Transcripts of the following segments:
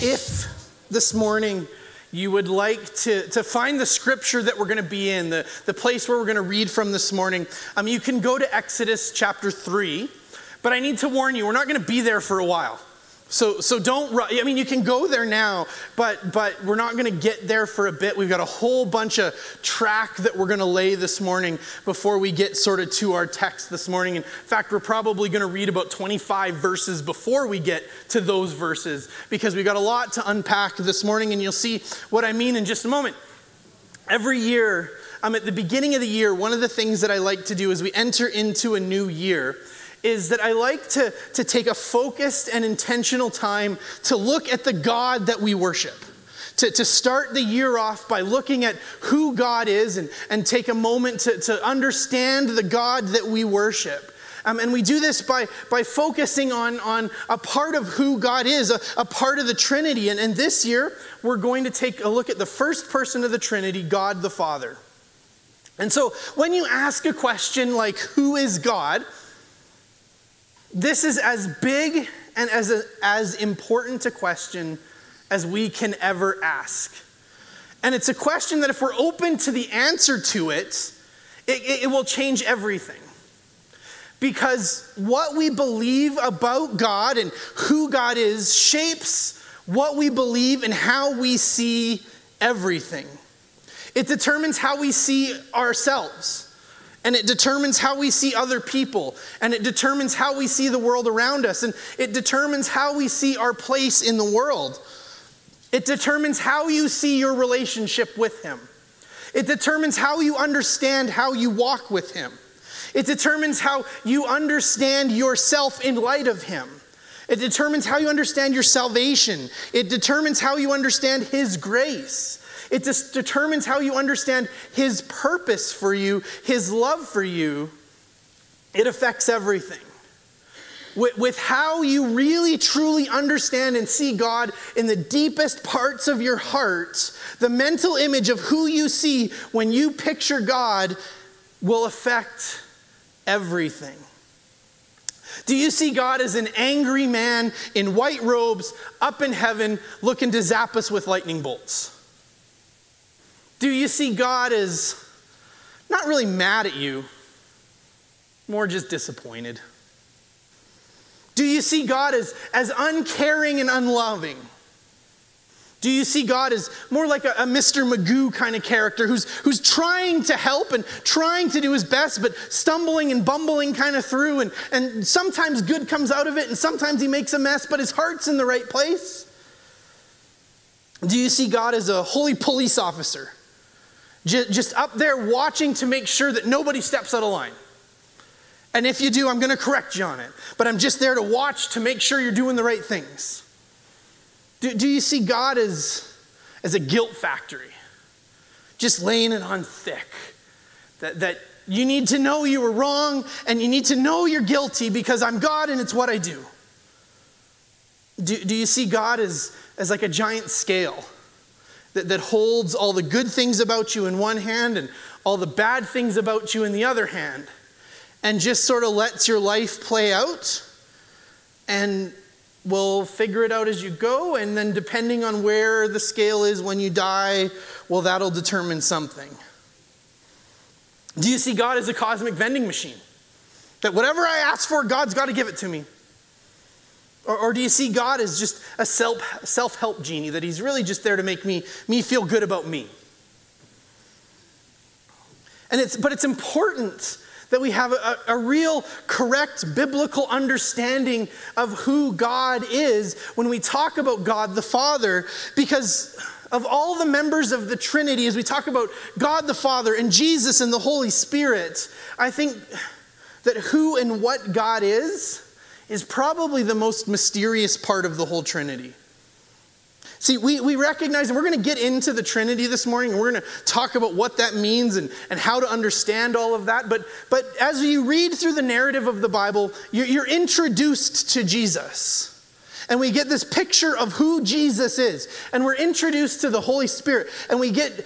If this morning you would like to, to find the scripture that we're going to be in, the, the place where we're going to read from this morning, um, you can go to Exodus chapter 3. But I need to warn you, we're not going to be there for a while. So, so don't, I mean, you can go there now, but, but we're not going to get there for a bit. We've got a whole bunch of track that we're going to lay this morning before we get sort of to our text this morning. In fact, we're probably going to read about 25 verses before we get to those verses because we've got a lot to unpack this morning, and you'll see what I mean in just a moment. Every year, I'm um, at the beginning of the year, one of the things that I like to do as we enter into a new year is that I like to, to take a focused and intentional time to look at the God that we worship. To, to start the year off by looking at who God is and, and take a moment to, to understand the God that we worship. Um, and we do this by, by focusing on, on a part of who God is, a, a part of the Trinity. And, and this year, we're going to take a look at the first person of the Trinity, God the Father. And so when you ask a question like, Who is God? This is as big and as, a, as important a question as we can ever ask. And it's a question that if we're open to the answer to it, it, it will change everything. Because what we believe about God and who God is shapes what we believe and how we see everything. It determines how we see ourselves and it determines how we see other people, and it determines how we see the world around us, and it determines how we see our place in the world. It determines how you see your relationship with Him. It determines how you understand how you walk with Him. It determines how you understand yourself in light of Him. It determines how you understand your salvation. It determines how you understand His grace. It just determines how you understand His purpose for you, His love for you. It affects everything. With, with how you really truly understand and see God in the deepest parts of your heart, the mental image of who you see when you picture God will affect everything. Do you see God as an angry man in white robes up in heaven looking to zap us with lightning bolts? Do you see God as not really mad at you, more just disappointed? Do you see God as, as uncaring and unloving? Do you see God as more like a, a, Mr. Magoo kind of character who's, who's trying to help and trying to do his best, but stumbling and bumbling kind of through? And, and sometimes good comes out of it, and sometimes he makes a mess, but his heart's in the right place? Do you see God as a holy police officer just up there watching to make sure that nobody steps out of line. And if you do, I'm going to correct you on it. But I'm just there to watch to make sure you're doing the right things. Do, do you see God as, as a guilt factory? Just laying it on thick. That, that you need to know you were wrong and you need to know you're guilty because I'm God and it's what I do. Do, do you see God as, as like a giant scale? That, that holds all the good things about you in one hand and all the bad things about you in the other hand, and just sort of lets your life play out and will figure it out as you go. And then, depending on where the scale is when you die, well, that'll determine something. Do you see God as a cosmic vending machine? That whatever I ask for, God's got to give it to me. Or, or do you see God as just a self self-help genie, that He's really just there to make me, me feel good about me? And it's, but it's important that we have a, a, real correct biblical understanding of who God is when we talk about God the Father, because of all the members of the Trinity, as we talk about God the Father and Jesus and the Holy Spirit, I think that who and what God is is probably the most mysterious part of the whole Trinity. See, we, we recognize, and we're going to get into the Trinity this morning, and we're going to talk about what that means and, and how to understand all of that. But, but as you read through the narrative of the Bible, you're, you're introduced to Jesus. And we get this picture of who Jesus is. And we're introduced to the Holy Spirit. And we get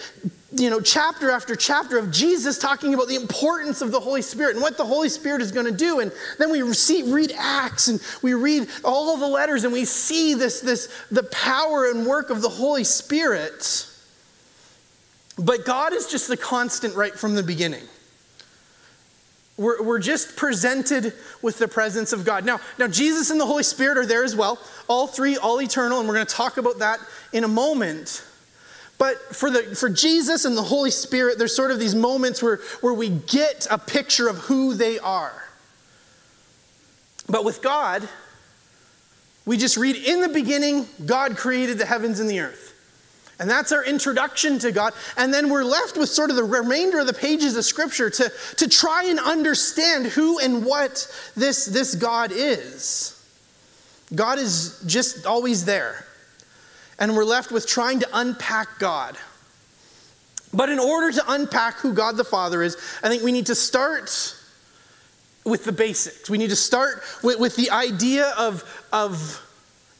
you know, chapter after chapter of Jesus talking about the importance of the Holy Spirit and what the Holy Spirit is going to do. And then we see, read Acts and we read all the letters and we see this, this, the power and work of the Holy Spirit. But God is just the constant right from the beginning. We're, we're just presented with the presence of God. Now, now, Jesus and the Holy Spirit are there as well, all three, all eternal, and we're going to talk about that in a moment. But for, the, for Jesus and the Holy Spirit, there's sort of these moments where, where we get a picture of who they are. But with God, we just read in the beginning, God created the heavens and the earth. And that's our introduction to God. And then we're left with sort of the remainder of the pages of Scripture to, to try and understand who and what this, this God is. God is just always there and we're left with trying to unpack God. But in order to unpack who God the Father is, I think we need to start with the basics. We need to start with, with the idea of, of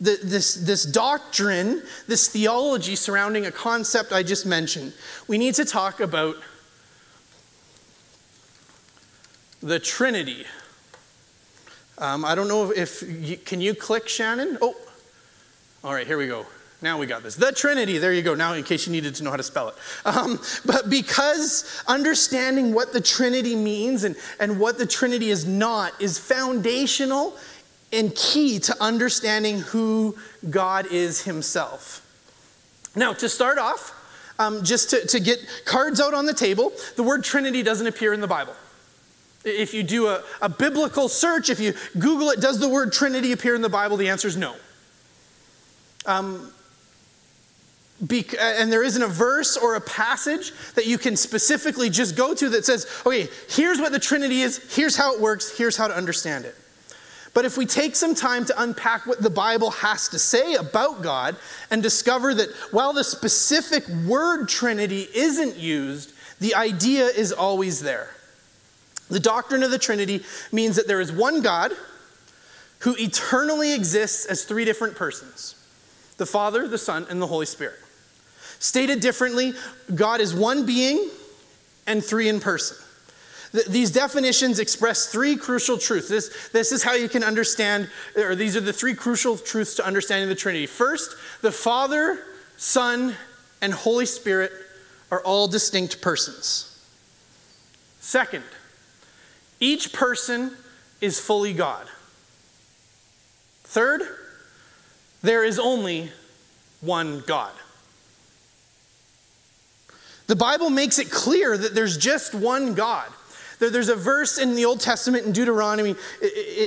the, this, this doctrine, this theology surrounding a concept I just mentioned. We need to talk about the Trinity. Um, I don't know if you, can you click Shannon? Oh, all right, here we go. Now we got this. The Trinity, there you go, now in case you needed to know how to spell it. Um, but because understanding what the Trinity means and, and what the Trinity is not is foundational and key to understanding who God is Himself. Now, to start off, um, just to, to get cards out on the table, the word Trinity doesn't appear in the Bible. If you do a, a biblical search, if you Google it, does the word Trinity appear in the Bible? The answer is no. Um, be, and there isn't a verse or a passage that you can specifically just go to that says, okay, here's what the Trinity is, here's how it works, here's how to understand it. But if we take some time to unpack what the Bible has to say about God and discover that while the specific word Trinity isn't used, the idea is always there. The doctrine of the Trinity means that there is one God who eternally exists as three different persons the Father, the Son, and the Holy Spirit. Stated differently, God is one being and three in person. these definitions express three crucial truths. This, this is how you can understand, or these are the three crucial truths to understanding the Trinity. First, the Father, Son, and Holy Spirit are all distinct persons. Second, each person is fully God. Third, there is only one God. The Bible makes it clear that there's just one God. There's a verse in the Old Testament in Deuteronomy.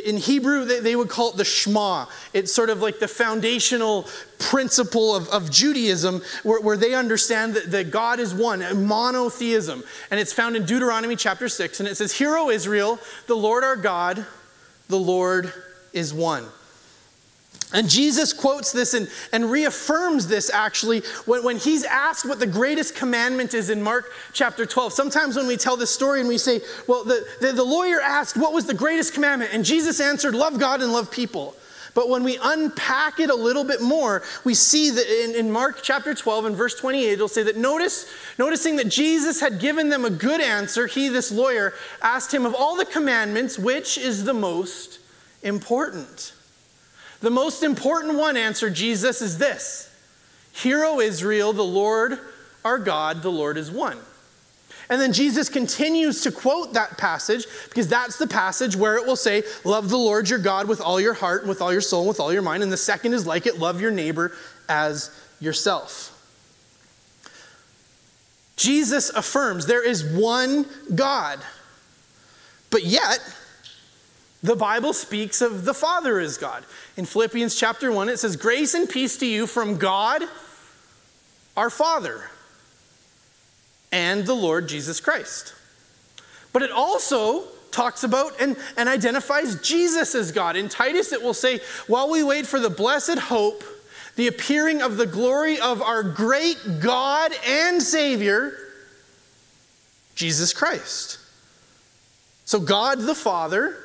In Hebrew, they would call it the Shema. It's sort of like the foundational principle of, of Judaism, where, where, they understand that, that God is one, monotheism. And it's found in Deuteronomy chapter 6. And it says, Hear, O Israel, the Lord our God, the Lord is one. And Jesus quotes this and, and reaffirms this actually when, when he's asked what the greatest commandment is in Mark chapter 12. Sometimes when we tell this story and we say, well, the, the, the lawyer asked, what was the greatest commandment? And Jesus answered, love God and love people. But when we unpack it a little bit more, we see that in, in, Mark chapter 12 and verse 28, it'll say that notice, noticing that Jesus had given them a good answer, he, this lawyer, asked him of all the commandments, which is the most important? The most important one, answered Jesus, is this Hear, O Israel, the Lord our God, the Lord is one. And then Jesus continues to quote that passage because that's the passage where it will say, Love the Lord your God with all your heart, and with all your soul, and with all your mind. And the second is like it, love your neighbor as yourself. Jesus affirms there is one God. But yet, the Bible speaks of the Father as God. In Philippians chapter 1, it says, Grace and peace to you from God, our Father, and the Lord Jesus Christ. But it also talks about and, and identifies Jesus as God. In Titus, it will say, While we wait for the blessed hope, the appearing of the glory of our great God and Savior, Jesus Christ. So, God the Father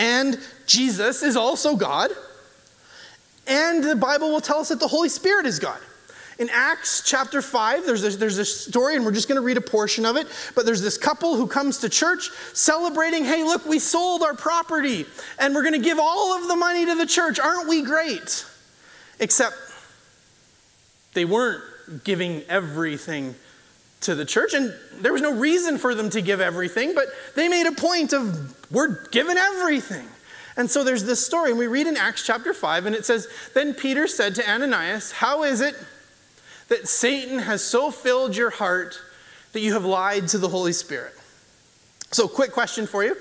and Jesus is also God. And the Bible will tell us that the Holy Spirit is God. In Acts chapter 5, there's a, there's a story, and we're just going to read a portion of it. But there's this couple who comes to church celebrating, hey, look, we sold our property, and we're going to give all of the money to the church. Aren't we great? Except they weren't giving everything to the church, and there was no reason for them to give everything, but they made a point of, we're given everything. And so there's this story, and we read in Acts chapter 5, and it says, Then Peter said to Ananias, How is it that Satan has so filled your heart that you have lied to the Holy Spirit? So, quick question for you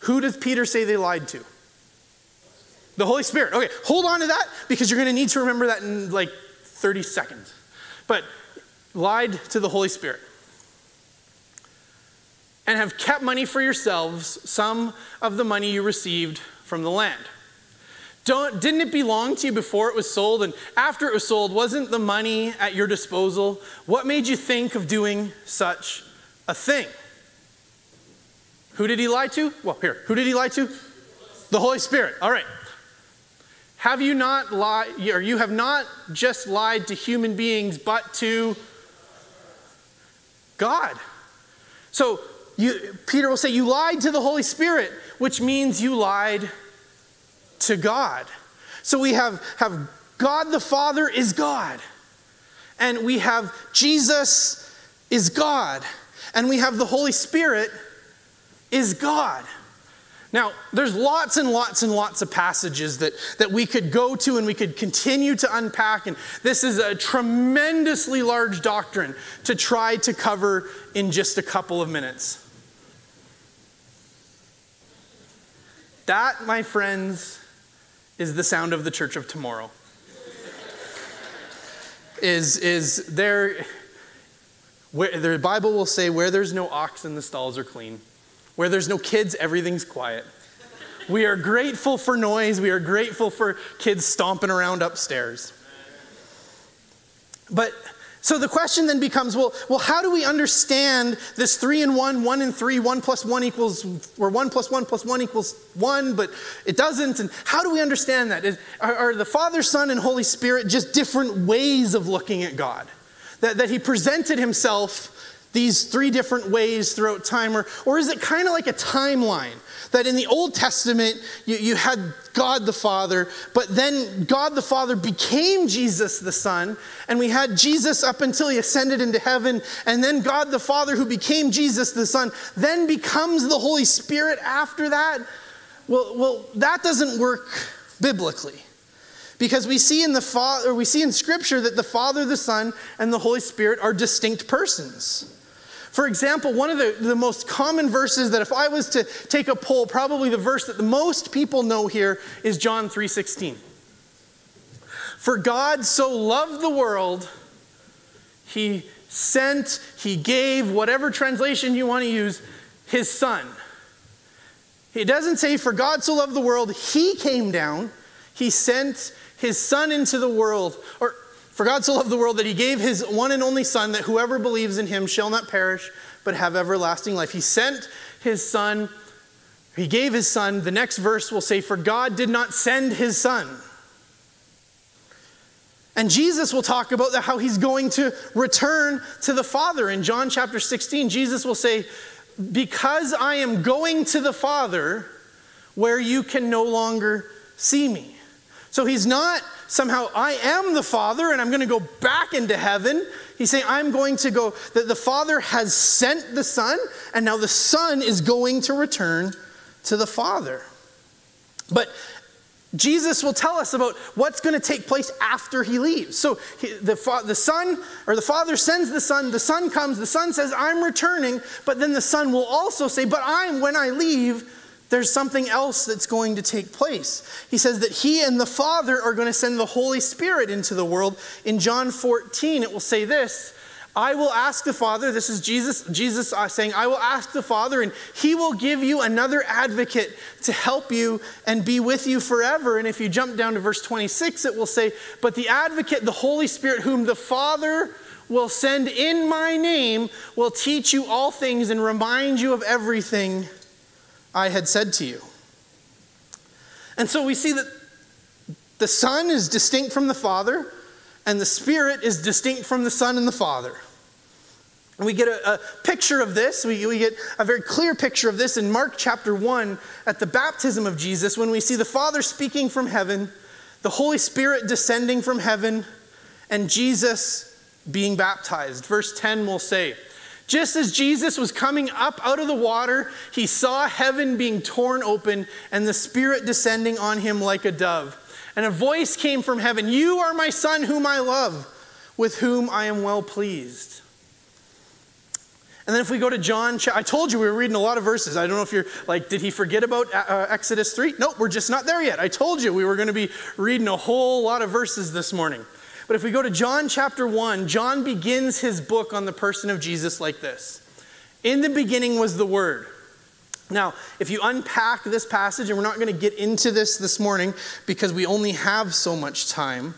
Who does Peter say they lied to? The Holy Spirit. Okay, hold on to that because you're going to need to remember that in like 30 seconds. But lied to the Holy Spirit and have kept money for yourselves, some of the money you received from the land. Don't, didn't it belong to you before it was sold? And after it was sold, wasn't the money at your disposal? What made you think of doing such a thing? Who did he lie to? Well, here, who did he lie to? The Holy Spirit. All right. Have you not lied, or you have not just lied to human beings, but to God? So you, Peter will say, You lied to the Holy Spirit, which means you lied to God. So we have, have God the Father is God, and we have Jesus is God, and we have the Holy Spirit is God. Now, there's lots and lots and lots of passages that, that we could go to and we could continue to unpack, and this is a tremendously large doctrine to try to cover in just a couple of minutes. That, my friends, is the sound of the church of tomorrow. is, is there, where, the Bible will say, where there's no oxen, the stalls are clean. Where there's no kids, everything's quiet. We are grateful for noise. We are grateful for kids stomping around upstairs. But so the question then becomes well, well, how do we understand this three and one, one and three, one plus one equals, or one plus one plus one equals one, but it doesn't? And how do we understand that? Is, are, are the Father, Son, and Holy Spirit just different ways of looking at God? That, that He presented Himself these three different ways throughout time? Or, or is it kind of like a timeline? That in the Old Testament, you, you had God the Father, but then God the Father became Jesus the Son, and we had Jesus up until he ascended into heaven, and then God the Father, who became Jesus the Son, then becomes the Holy Spirit after that? Well, well that doesn't work biblically. Because we see in the Father, we see in Scripture that the Father, the Son, and the Holy Spirit are distinct persons. For example, one of the, the most common verses that if I was to take a poll, probably the verse that the most people know here is John 3:16. For God so loved the world, he sent, he gave, whatever translation you want to use, his son. He doesn't say, For God so loved the world, he came down, he sent his son into the world. Or for God so loved the world that he gave his one and only Son, that whoever believes in him shall not perish, but have everlasting life. He sent his Son, he gave his Son. The next verse will say, For God did not send his Son. And Jesus will talk about how he's going to return to the Father. In John chapter 16, Jesus will say, Because I am going to the Father where you can no longer see me. So he's not somehow I am the Father and I'm going to go back into heaven. He's saying, I'm going to go, that the Father has sent the Son, and now the Son is going to return to the Father. But Jesus will tell us about what's going to take place after he leaves. So he, the, the Son, or the Father sends the Son, the Son comes, the Son says, I'm returning, but then the Son will also say, But I'm, when I leave, there's something else that's going to take place. He says that he and the Father are going to send the Holy Spirit into the world. In John 14, it will say this I will ask the Father, this is Jesus, Jesus uh, saying, I will ask the Father, and he will give you another advocate to help you and be with you forever. And if you jump down to verse 26, it will say, But the advocate, the Holy Spirit, whom the Father will send in my name, will teach you all things and remind you of everything I had said to you. And so we see that the Son is distinct from the Father and the Spirit is distinct from the Son and the Father. And we get a, a picture of this, we, we get a very clear picture of this in Mark chapter 1 at the baptism of Jesus when we see the Father speaking from heaven, the Holy Spirit descending from heaven, and Jesus being baptized. Verse 10 will say, just as Jesus was coming up out of the water, he saw heaven being torn open and the Spirit descending on him like a dove. And a voice came from heaven You are my Son, whom I love, with whom I am well pleased. And then if we go to John, I told you we were reading a lot of verses. I don't know if you're like, did he forget about uh, uh Exodus 3? Nope, we're just not there yet. I told you we were going to be reading a whole lot of verses this morning. But if we go to John chapter 1, John begins his book on the person of Jesus like this In the beginning was the Word. Now, if you unpack this passage, and we're not going to get into this this morning because we only have so much time,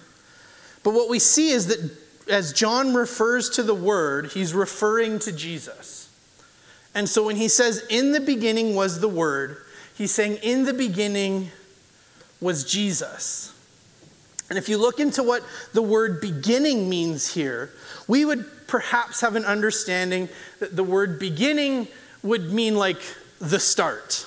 but what we see is that as John refers to the Word, he's referring to Jesus. And so when he says, In the beginning was the Word, he's saying, In the beginning was Jesus. And if you look into what the word beginning means here, we would perhaps have an understanding that the word beginning would mean like the start.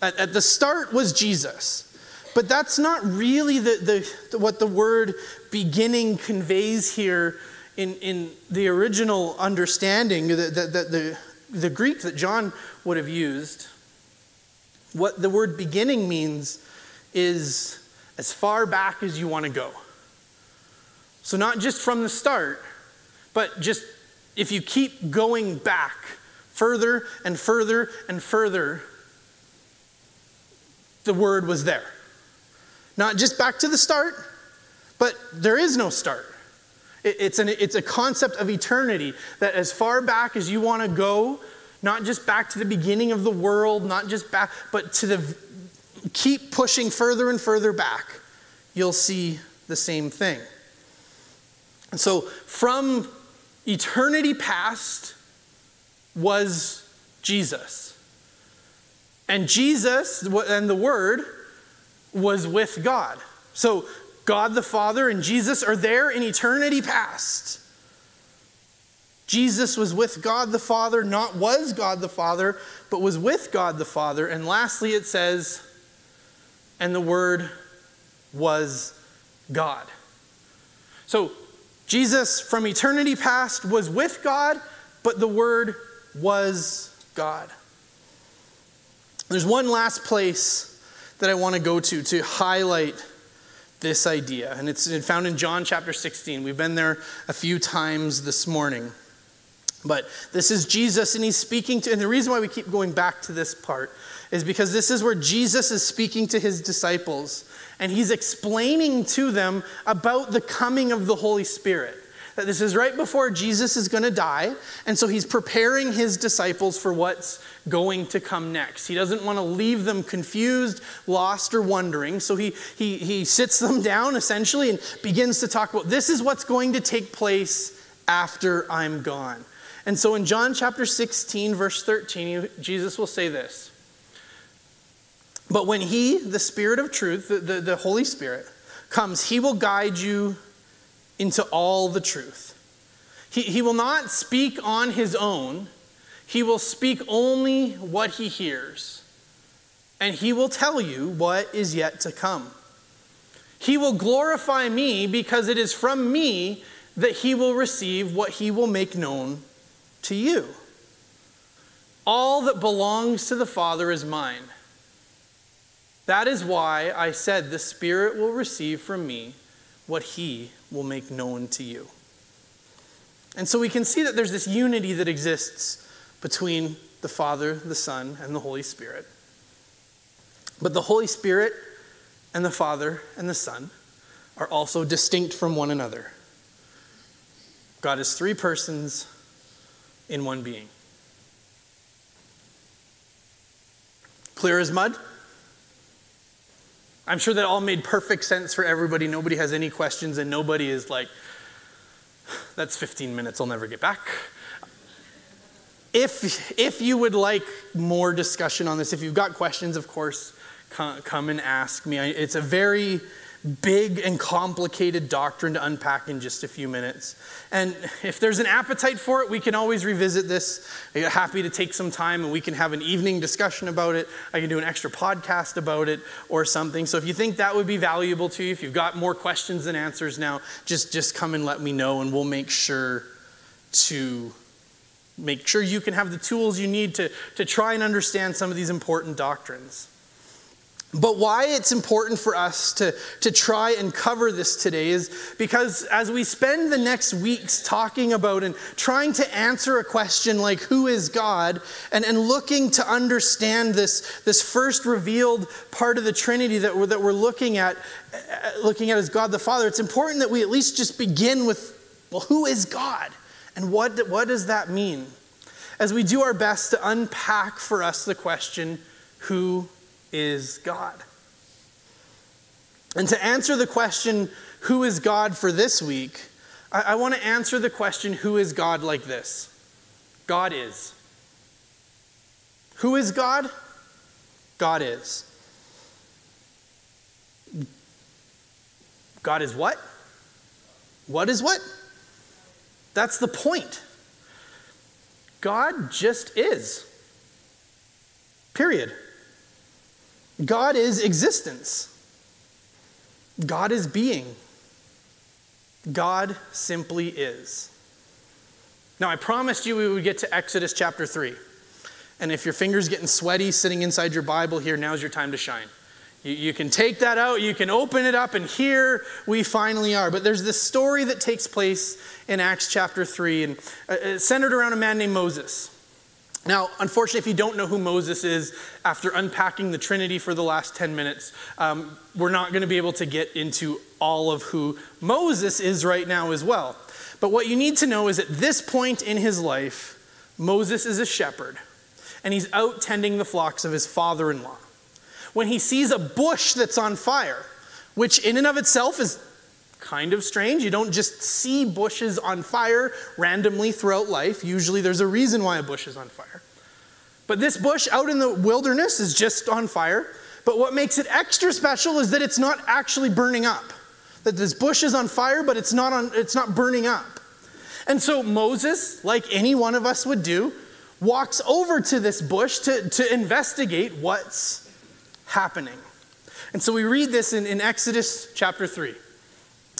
At, at the start was Jesus. But that's not really the, the, what the word beginning conveys here in, in the original understanding, the, the, the, the Greek that John would have used. What the word beginning means is as far back as you want to go. So, not just from the start, but just if you keep going back further and further and further, the word was there. Not just back to the start, but there is no start. It's, an, it's a concept of eternity that as far back as you want to go, not just back to the beginning of the world, not just back, but to the keep pushing further and further back, you'll see the same thing. And so from eternity past was Jesus. And Jesus and the Word was with God. So God the Father and Jesus are there in eternity past. Jesus was with God the Father, not was God the Father, but was with God the Father. And lastly, it says, and the Word was God. So Jesus from eternity past was with God, but the Word was God. There's one last place that I want to go to to highlight this idea, and it's found in John chapter 16. We've been there a few times this morning. But this is Jesus, and he's speaking to, and the reason why we keep going back to this part is because this is where Jesus is speaking to his disciples, and he's explaining to them about the coming of the Holy Spirit that this is right before Jesus is going to die. And so he's preparing his disciples for what's going to come next. He doesn't want to leave them confused, lost, or wondering. So he, he, he sits them down essentially and begins to talk about this is what's going to take place after I'm gone. And so in John chapter 16, verse 13, Jesus will say this. But when he, the Spirit of truth, the, the, the Holy Spirit, comes, he will guide you into all the truth. He, he will not speak on his own, he will speak only what he hears, and he will tell you what is yet to come. He will glorify me because it is from me that he will receive what he will make known to you. All that belongs to the Father is mine. That is why I said the Spirit will receive from me what he will make known to you. And so we can see that there's this unity that exists between the Father, the Son, and the Holy Spirit. But the Holy Spirit and the Father and the Son are also distinct from one another. God is three persons in one being. Clear as mud? I'm sure that all made perfect sense for everybody. Nobody has any questions, and nobody is like, that's 15 minutes, I'll never get back. If, if you would like more discussion on this, if you've got questions, of course, come, come and ask me. It's a very big and complicated doctrine to unpack in just a few minutes. And if there's an appetite for it, we can always revisit this. I'm happy to take some time and we can have an evening discussion about it. I can do an extra podcast about it or something. So if you think that would be valuable to you, if you've got more questions than answers now, just, just come and let me know and we'll make sure to make sure you can have the tools you need to, to try and understand some of these important doctrines. But why it's important for us to, to try and cover this today is because as we spend the next weeks talking about and trying to answer a question like, who is God? And, and looking to understand this, this first revealed part of the Trinity that we're, that we're looking at, uh, looking at as God the Father, it's important that we at least just begin with, well, who is God? And what, what does that mean? As we do our best to unpack for us the question, who is God? And to answer the question, who is God for this week, I, I want to answer the question, who is God like this? God is. Who is God? God is. God is what? What is what? That's the point. God just is. Period. God is existence. God is being. God simply is. Now, I promised you we would get to Exodus chapter 3. And if your finger's getting sweaty sitting inside your Bible here, now's your time to shine. You, you, can take that out, you can open it up, and here we finally are. But there's this story that takes place in Acts chapter 3, and uh, centered around a man named Moses. Now, unfortunately, if you don't know who Moses is, after unpacking the Trinity for the last 10 minutes, um, we're not going to be able to get into all of who Moses is right now as well. But what you need to know is at this point in his life, Moses is a shepherd, and he's out tending the flocks of his father in law. When he sees a bush that's on fire, which in and of itself is kind of strange. You don't just see bushes on fire randomly throughout life. Usually there's a reason why a bush is on fire. But this bush out in the wilderness is just on fire. But what makes it extra special is that it's not actually burning up. That this bush is on fire, but it's not, on, it's not burning up. And so Moses, like any one of us would do, walks over to this bush to, to investigate what's happening. And so we read this in, in Exodus chapter 3.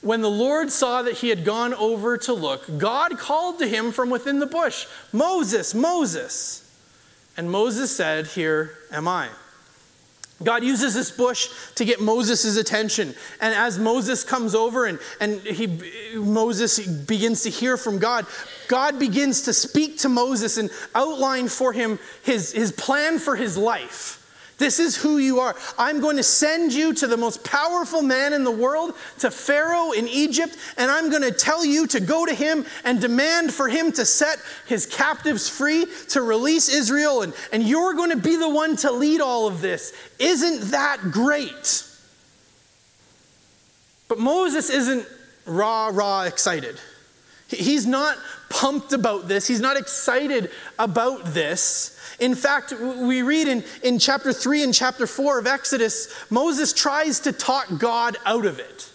When the Lord saw that he had gone over to look, God called to him from within the bush, Moses, Moses. And Moses said, Here am I. God uses this bush to get Moses' attention. And as Moses comes over and, and he, Moses begins to hear from God, God begins to speak to Moses and outline for him his, his plan for his life. This is who you are. I'm going to send you to the most powerful man in the world, to Pharaoh in Egypt, and I'm going to tell you to go to him and demand for him to set his captives free, to release Israel, and, and you're going to be the one to lead all of this. Isn't that great? But Moses isn't rah, rah excited. He's not pumped about this, he's not excited about this. In fact, we read in, in chapter 3 and chapter 4 of Exodus, Moses tries to talk God out of it.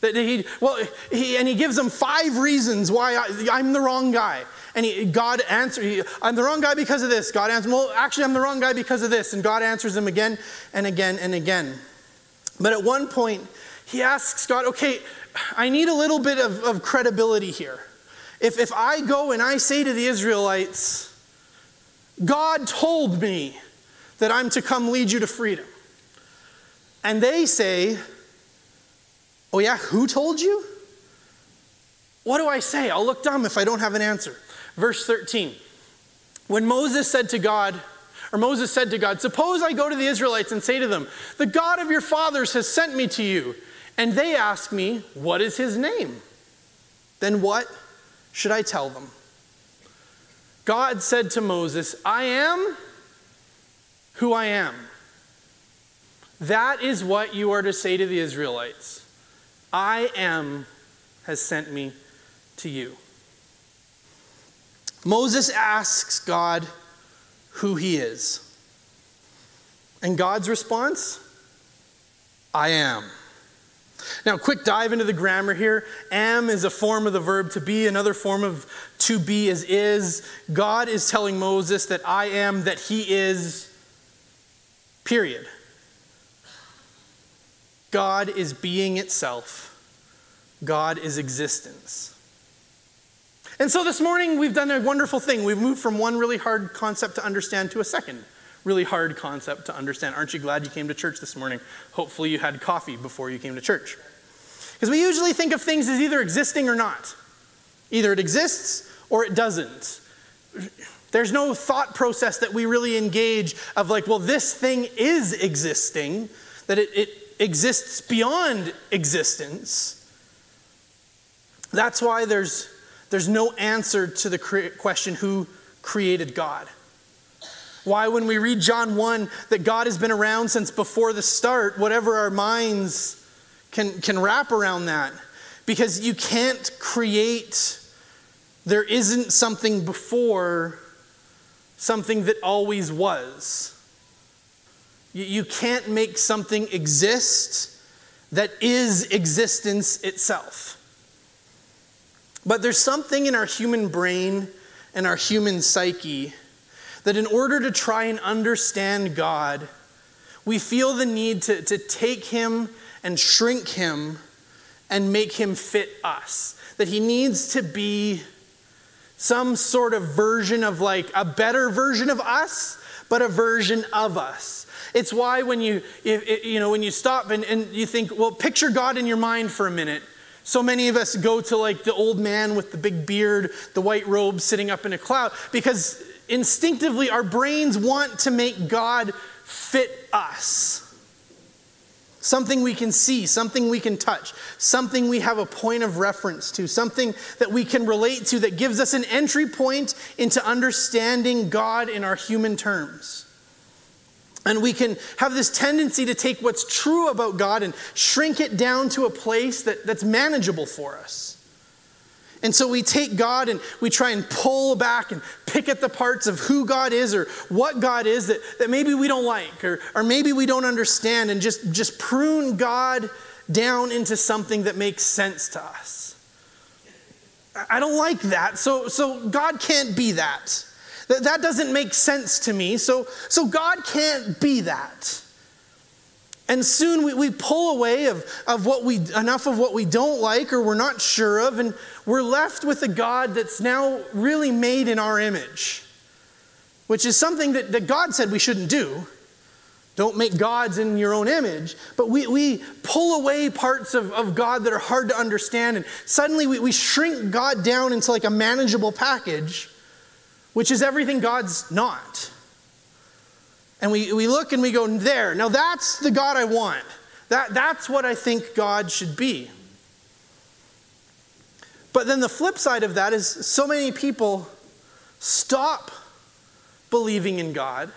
That he, well, he, and he gives them five reasons why I, am the wrong guy. And he, God answers, I'm the wrong guy because of this. God answers, well, actually, I'm the wrong guy because of this. And God answers him again and again and again. But at one point, he asks God, okay, I need a little bit of, of credibility here. If, if I go and I say to the Israelites, God told me that I'm to come lead you to freedom, and they say, Oh, yeah, who told you? What do I say? I'll look dumb if I don't have an answer. Verse 13. When Moses said to God, or Moses said to God, Suppose I go to the Israelites and say to them, The God of your fathers has sent me to you. And they ask me, What is his name? Then what should I tell them? God said to Moses, I am who I am. That is what you are to say to the Israelites. I am has sent me to you. Moses asks God who he is. And God's response I am. Now, quick dive into the grammar here. Am is a form of the verb to be, another form of to be is is. God is telling Moses that I am, that he is, period. God is being itself, God is existence. And so this morning we've done a wonderful thing. We've moved from one really hard concept to understand to a second really hard concept to understand. Aren't you glad you came to church this morning? Hopefully you had coffee before you came to church. Because we usually think of things as either existing or not. Either it exists or it doesn't. There's no thought process that we really engage of like, well, this thing is existing, that it, it exists beyond existence. That's why there's, there's no answer to the question who created God. Why, when we read John 1, that God has been around since before the start, whatever our minds can, can wrap around that. Because you can't create, there isn't something before something that always was. You, you can't make something exist that is existence itself. But there's something in our human brain and our human psyche that in order to try and understand God, we feel the need to, to take Him and shrink Him and make Him fit us. That He needs to be some sort of version of like a better version of us, but a version of us. It's why when you, you know, when you stop and, and you think, well, picture God in your mind for a minute. So many of us go to like the old man with the big beard, the white robe sitting up in a cloud, because instinctively our brains want to make God fit us. Something we can see, something we can touch, something we have a point of reference to, something that we can relate to that gives us an entry point into understanding God in our human terms. And we can have this tendency to take what's true about God and shrink it down to a place that, that's manageable for us. And so we take God and we try and pull back and pick at the parts of who God is or what God is that, that maybe we don't like or, or maybe we don't understand and just, just prune God down into something that makes sense to us. I don't like that. So, so God can't be that. That, that doesn't make sense to me. So, so God can't be that. And soon we, we pull away of, of what we, enough of what we don't like or we're not sure of, and we're left with a God that's now really made in our image, which is something that, that God said we shouldn't do. Don't make gods in your own image. But we, we pull away parts of, of God that are hard to understand, and suddenly we, we shrink God down into like a manageable package which is everything God's not. And we, we look and we go, there. Now that's the God I want. That, that's what I think God should be. But then the flip side of that is so many people stop believing in God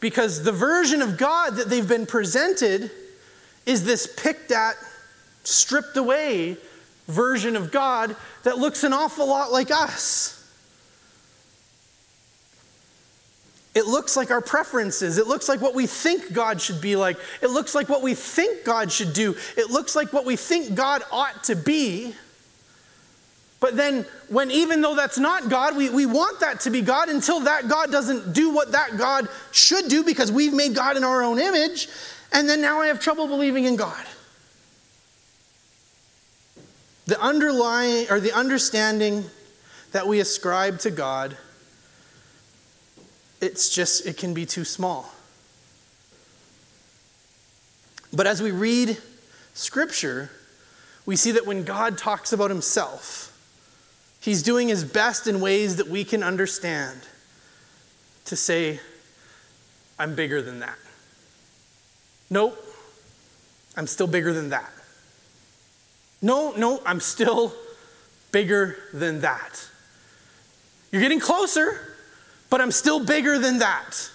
because the version of God that they've been presented is this picked at, stripped away version of God that looks an awful lot like us. It looks like our preferences. It looks like what we think God should be like. It looks like what we think God should do. It looks like what we think God ought to be. But then, when even though that's not God, we, we want that to be God until that God doesn't do what that God should do because we've made God in our own image. And then now I have trouble believing in God. the underlying or the understanding that we ascribe to God, it's just, it can be too small. But as we read Scripture, we see that when God talks about Himself, He's doing His best in ways that we can understand to say, I'm bigger than that. Nope, I'm still bigger than that. No, no, I'm still bigger than that. You're getting closer, but I'm still bigger than that.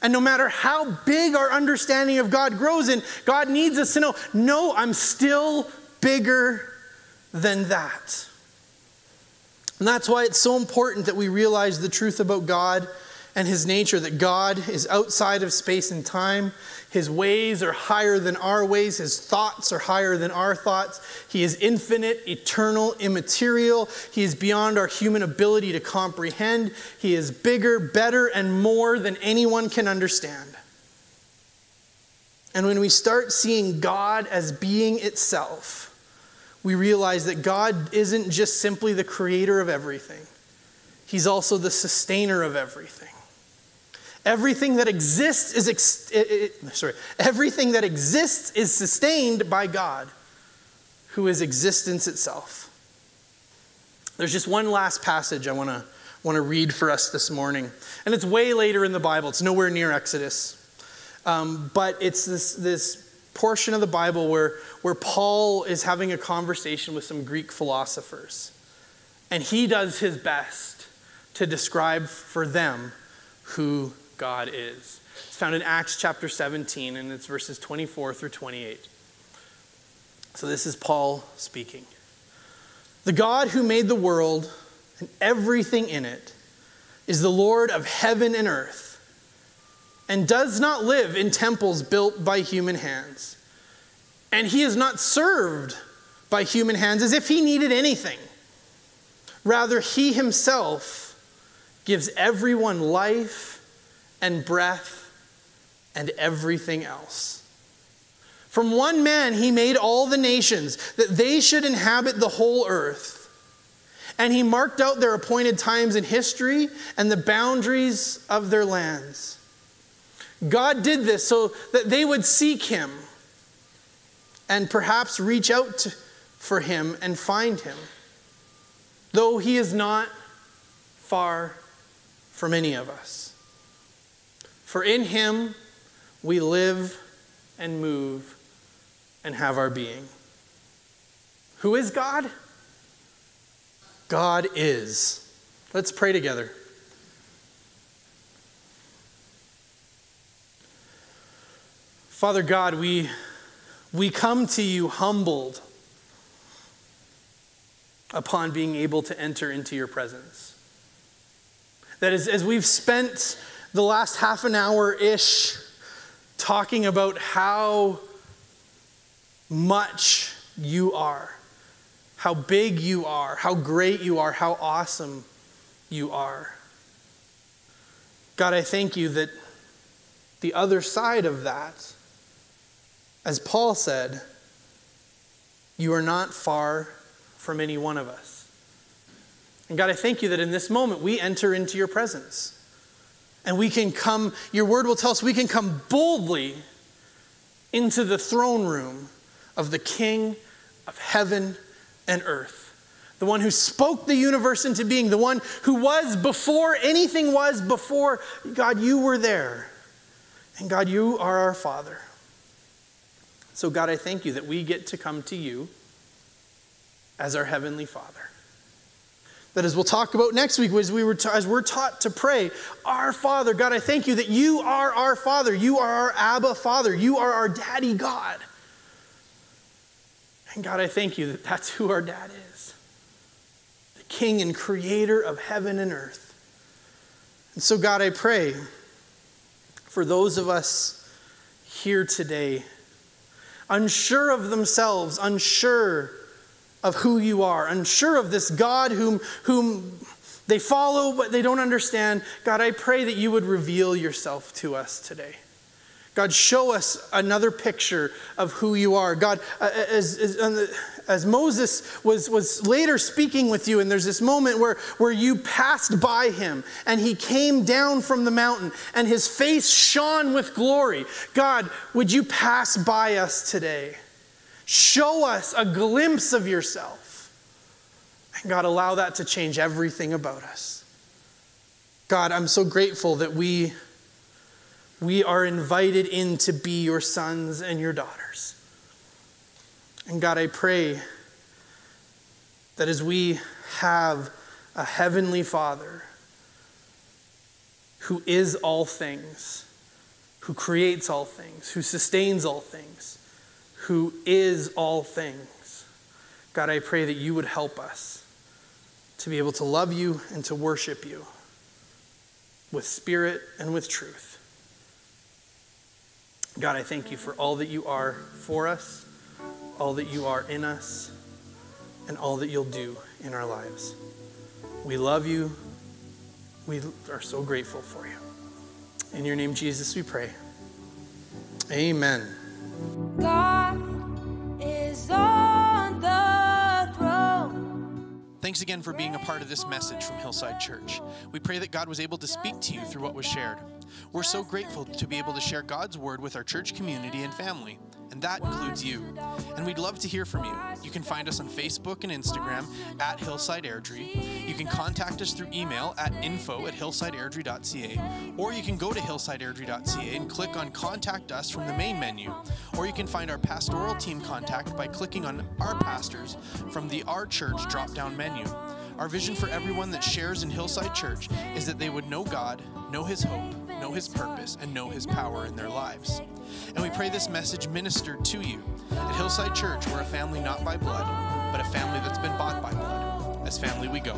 And no matter how big our understanding of God grows in, God needs us to know no, I'm still bigger than that. And that's why it's so important that we realize the truth about God and his nature that God is outside of space and time. His ways are higher than our ways, his thoughts are higher than our thoughts. He is infinite, eternal, immaterial. He is beyond our human ability to comprehend. He is bigger, better, and more than anyone can understand. And when we start seeing God as being itself, we realize that God isn't just simply the creator of everything, He's also the sustainer of everything. Everything that exists is ex- sorry, everything that exists is sustained by God, who is existence itself. There's just one last passage I want to want to read for us this morning, and it's way later in the Bible. It's nowhere near Exodus, um, but it's this this portion of the Bible where where Paul is having a conversation with some Greek philosophers, and he does his best to describe for them who God is. It's found in Acts chapter 17, and it's verses 24 through 28. So this is Paul speaking. The God who made the world and everything in it is the Lord of heaven and earth and does not live in temples built by human hands. And he is not served by human hands as if he needed anything. Rather, he himself gives everyone life and breath and everything else. From one man, he made all the nations that they should inhabit the whole earth. And he marked out their appointed times in history and the boundaries of their lands. God did this so that they would seek him and perhaps reach out to, for him and find him, though he is not far from any of us. For in him we live and move and have our being. Who is God? God is. Let's pray together. Father God, we, we come to you humbled upon being able to enter into your presence. That is, as we've spent the last half an hour ish talking about how much you are, how big you are, how great you are, how awesome you are. God, I thank you that the other side of that, as Paul said, you are not far from any one of us. And God, I thank you that in this moment we enter into your presence. And we can come, your word will tell us, we can come boldly into the throne room of the King of heaven and earth. The one who spoke the universe into being, the one who was before anything was before. God, you were there. And God, you are our Father. So, God, I thank you that we get to come to you as our Heavenly Father. That as we'll talk about next week, as, we were ta- as we're taught to pray, Our Father, God, I thank you that you are our Father. You are our Abba Father. You are our Daddy God. And God, I thank you that that's who our dad is the King and Creator of heaven and earth. And so, God, I pray for those of us here today, unsure of themselves, unsure of who you are, unsure of this God whom, whom they follow but they don't understand. God, I pray that you would reveal yourself to us today. God, show us another picture of who you are. God, uh, as, as, as Moses was, was later speaking with you, and there's this moment where, where you passed by him and he came down from the mountain and his face shone with glory. God, would you pass by us today? Show us a glimpse of yourself. And God, allow that to change everything about us. God, I'm so grateful that we, we are invited in to be your sons and your daughters. And God, I pray that as we have a heavenly Father who is all things, who creates all things, who sustains all things, who is all things, God, I pray that you would help us to be able to love you and to worship you with spirit and with truth. God, I thank you for all that you are for us all that you are in us, and all that you'll do in our lives. We love you. We are so grateful for you. In your name, Jesus, we pray. Amen. God Thanks again for being a part of this message from Hillside Church. We pray that God was able to speak to you through what was shared. We're so grateful to be able to share God's word with our church community and family and that includes you. And we'd love to hear from you. You can find us on Facebook and Instagram at Hillside Airdrie. You can contact us through email at info at hillsideairdrie.ca, or you can go to hillsideairdrie.ca and click on Contact Us from the main menu. Or you can find our pastoral team contact by clicking on Our Pastors from the Our Church drop down menu. Our vision for everyone that shares in Hillside Church is that they would know God, know His hope, know His purpose, and know His power in their lives. And we pray this message ministered to you. At Hillside Church, we're a family not by blood, but a family that's been bought by blood. As family, we go.